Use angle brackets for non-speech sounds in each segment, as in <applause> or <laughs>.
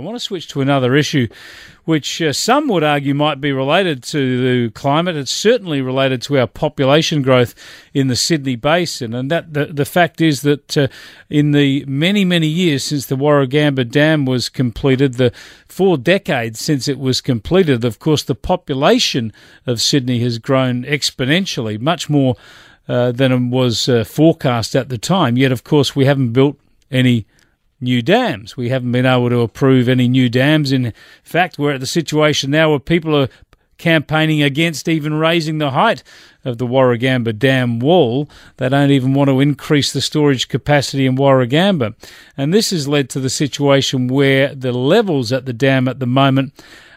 I want to switch to another issue, which uh, some would argue might be related to the climate. It's certainly related to our population growth in the Sydney Basin, and that the, the fact is that uh, in the many many years since the Warragamba Dam was completed, the four decades since it was completed, of course, the population of Sydney has grown exponentially, much more uh, than was uh, forecast at the time. Yet, of course, we haven't built any new dams. We haven't been able to approve any new dams. In fact, we're at the situation now where people are campaigning against even raising the height of the Warragamba Dam wall. They don't even want to increase the storage capacity in Warragamba. And this has led to the situation where the levels at the dam at the moment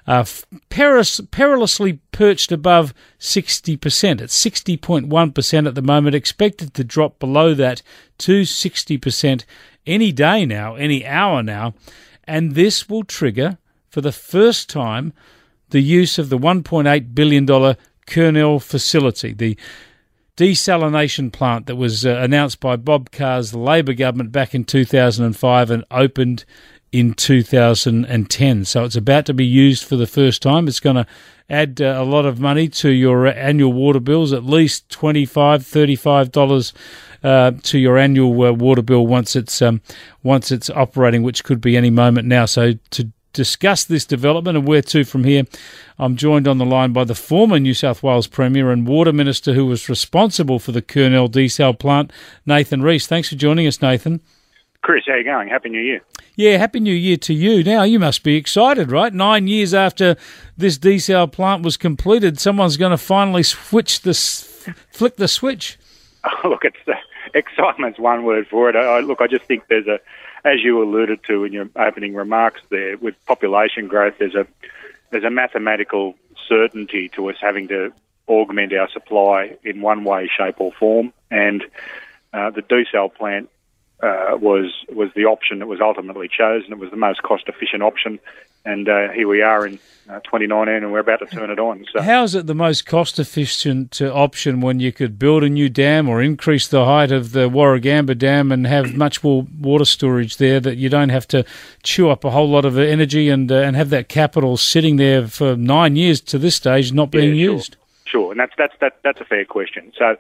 are perilously perched above 60%. It's 60.1% at the moment, expected to drop below that to 60% any day now, any hour now, and this will trigger for the first time the use of the $1.8 billion Kurnell facility, the desalination plant that was uh, announced by Bob Carr's Labor government back in 2005 and opened in 2010. So it's about to be used for the first time. It's going to add uh, a lot of money to your annual water bills, at least $25, $35 uh, to your annual uh, water bill once it's um, once it's operating, which could be any moment now. So to discuss this development and where to from here, I'm joined on the line by the former New South Wales Premier and Water Minister who was responsible for the Kurnell desal plant, Nathan Rees. Thanks for joining us, Nathan. Chris, how are you going? Happy New Year. Yeah, Happy New Year to you. Now, you must be excited, right? Nine years after this desal plant was completed, someone's going to finally switch this, flick the switch. Oh, <laughs> look, it's the, excitement's one word for it. I, look, I just think there's a, as you alluded to in your opening remarks there, with population growth, there's a there's a mathematical certainty to us having to augment our supply in one way, shape, or form, and uh, the desal plant uh, was was the option that was ultimately chosen. It was the most cost efficient option, and uh, here we are in uh, 2019, and we're about to turn it on. So, how is it the most cost efficient uh, option when you could build a new dam or increase the height of the Warragamba Dam and have much more water storage there that you don't have to chew up a whole lot of energy and uh, and have that capital sitting there for nine years to this stage not being yeah, sure. used? Sure, and that's that's that, that's a fair question. So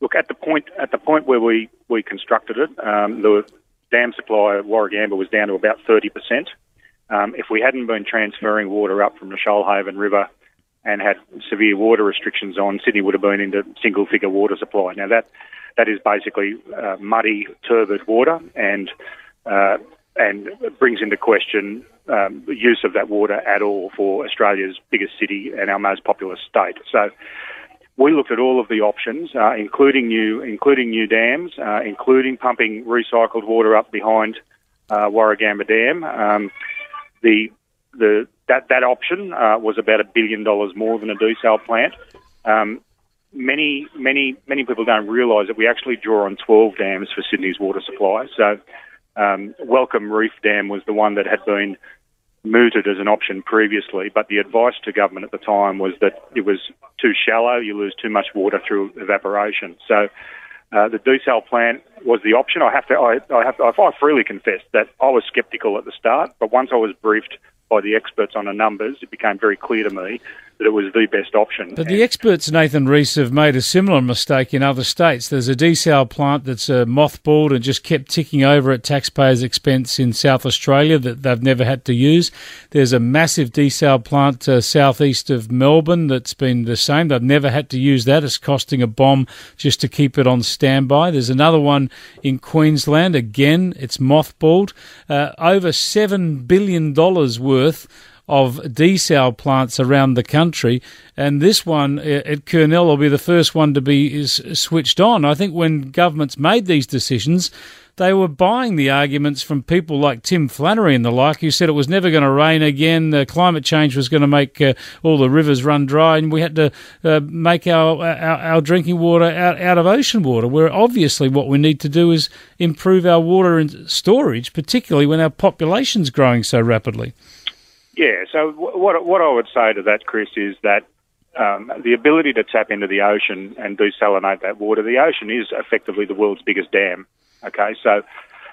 Look, at the point at the point where we, we constructed it, um, the dam supply at Warragamba was down to about 30%. Um, if we hadn't been transferring water up from the Shoalhaven River and had severe water restrictions on, Sydney would have been into single figure water supply. Now, that that is basically uh, muddy, turbid water and uh, and brings into question um, use of that water at all for Australia's biggest city and our most populous state. So we looked at all of the options, uh, including new, including new dams, uh, including pumping recycled water up behind uh, Warragamba Dam. Um, the the that that option uh, was about a billion dollars more than a desal plant. Um, many many many people don't realise that we actually draw on 12 dams for Sydney's water supply. So, um, Welcome Reef Dam was the one that had been mooted as an option previously, but the advice to government at the time was that it was too shallow, you lose too much water through evaporation. So uh, the desal plant was the option. I have to, I, I have, to, I freely confess that I was sceptical at the start, but once I was briefed by the experts on the numbers, it became very clear to me that it was the best option. But the experts, Nathan Rees, have made a similar mistake in other states. There's a desal plant that's uh, mothballed and just kept ticking over at taxpayers' expense in South Australia that they've never had to use. There's a massive desal plant uh, southeast of Melbourne that's been the same. They've never had to use that. It's costing a bomb just to keep it on standby. There's another one in Queensland. Again, it's mothballed. Uh, over $7 billion worth of desal plants around the country, and this one uh, at Kurnell will be the first one to be switched on. I think when governments made these decisions, they were buying the arguments from people like Tim Flannery and the like, who said it was never going to rain again, uh, climate change was going to make uh, all the rivers run dry, and we had to uh, make our, our, our drinking water out, out of ocean water. Where obviously what we need to do is improve our water storage, particularly when our population's growing so rapidly. Yeah. So what what I would say to that, Chris, is that um, the ability to tap into the ocean and desalinate that water. The ocean is effectively the world's biggest dam. Okay, so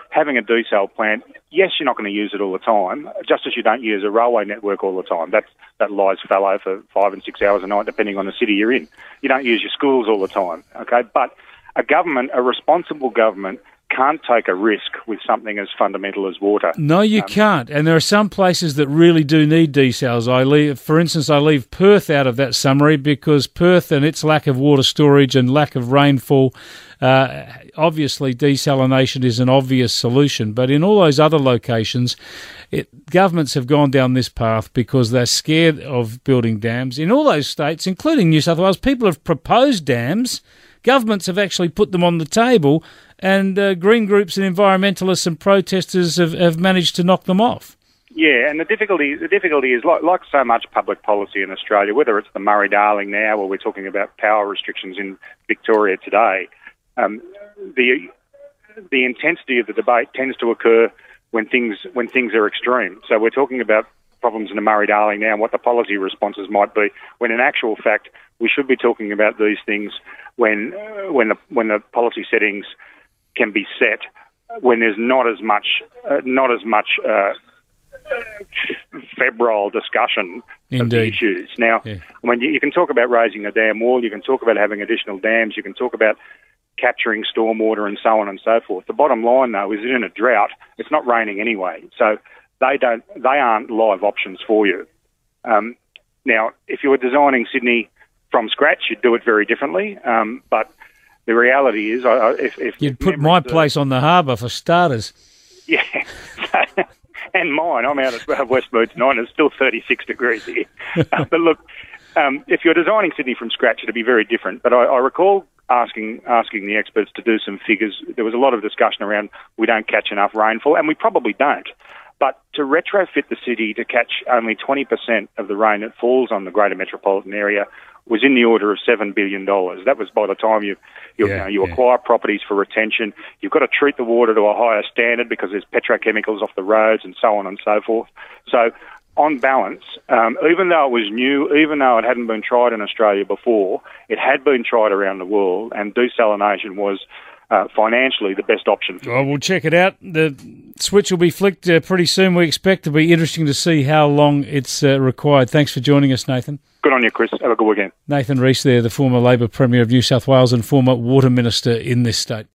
having a desal plant, yes, you're not going to use it all the time, just as you don't use a railway network all the time. That's, that lies fallow for five and six hours a night, depending on the city you're in. You don't use your schools all the time, okay? But a government, a responsible government, can't take a risk with something as fundamental as water. No, you um, can't. And there are some places that really do need desals. I leave, for instance, I leave Perth out of that summary because Perth and its lack of water storage and lack of rainfall, uh, obviously desalination is an obvious solution. But in all those other locations, it, governments have gone down this path because they're scared of building dams. In all those states, including New South Wales, people have proposed dams governments have actually put them on the table, and uh, green groups and environmentalists and protesters have, have managed to knock them off. Yeah, and the difficulty the difficulty is like, like so much public policy in Australia, whether it's the Murray Darling now or we're talking about power restrictions in Victoria today. Um, the the intensity of the debate tends to occur when things when things are extreme. So we're talking about problems in the Murray Darling now and what the policy responses might be. When in actual fact we should be talking about these things when uh, when the when the policy settings can be set when there's not as much uh, not as much uh, febrile discussion Indeed. of the issues. Now, yeah. when you, you, can talk about raising a dam wall, you can talk about having additional dams, you can talk about capturing stormwater and so on and so forth. The bottom line, though, is in a drought, it's not raining anyway, so they don't they aren't live options for you. Um, now, if you were designing Sydney from scratch, you'd do it very differently. Um, but the reality is, I, if, if you'd put my place on the harbour for starters. Yeah, <laughs> and mine. I'm out at Westmead tonight, and it's still 36 degrees here. uh, <laughs> but look, um, if you're designing Sydney from scratch, it'd be very different. But I, I recall asking asking the experts to do some figures. There was a lot of discussion around we don't catch enough rainfall, and we probably don't. But to retrofit the city to catch only 20% of the rain that falls on the greater metropolitan area was in the order of seven billion dollars. That was by the time you you, yeah, you, know, you yeah. acquire properties for retention. You've got to treat the water to a higher standard because there's petrochemicals off the roads and so on and so forth. So. On balance, um, even though it was new, even though it hadn't been tried in Australia before, it had been tried around the world, and desalination was uh, financially the best option. Well, we'll check it out. The switch will be flicked uh, pretty soon. We expect to be interesting to see how long it's uh, required. Thanks for joining us, Nathan. Good on you, Chris. Have a good weekend. Nathan Rees there, the former Labor Premier of New South Wales and former Water Minister in this state.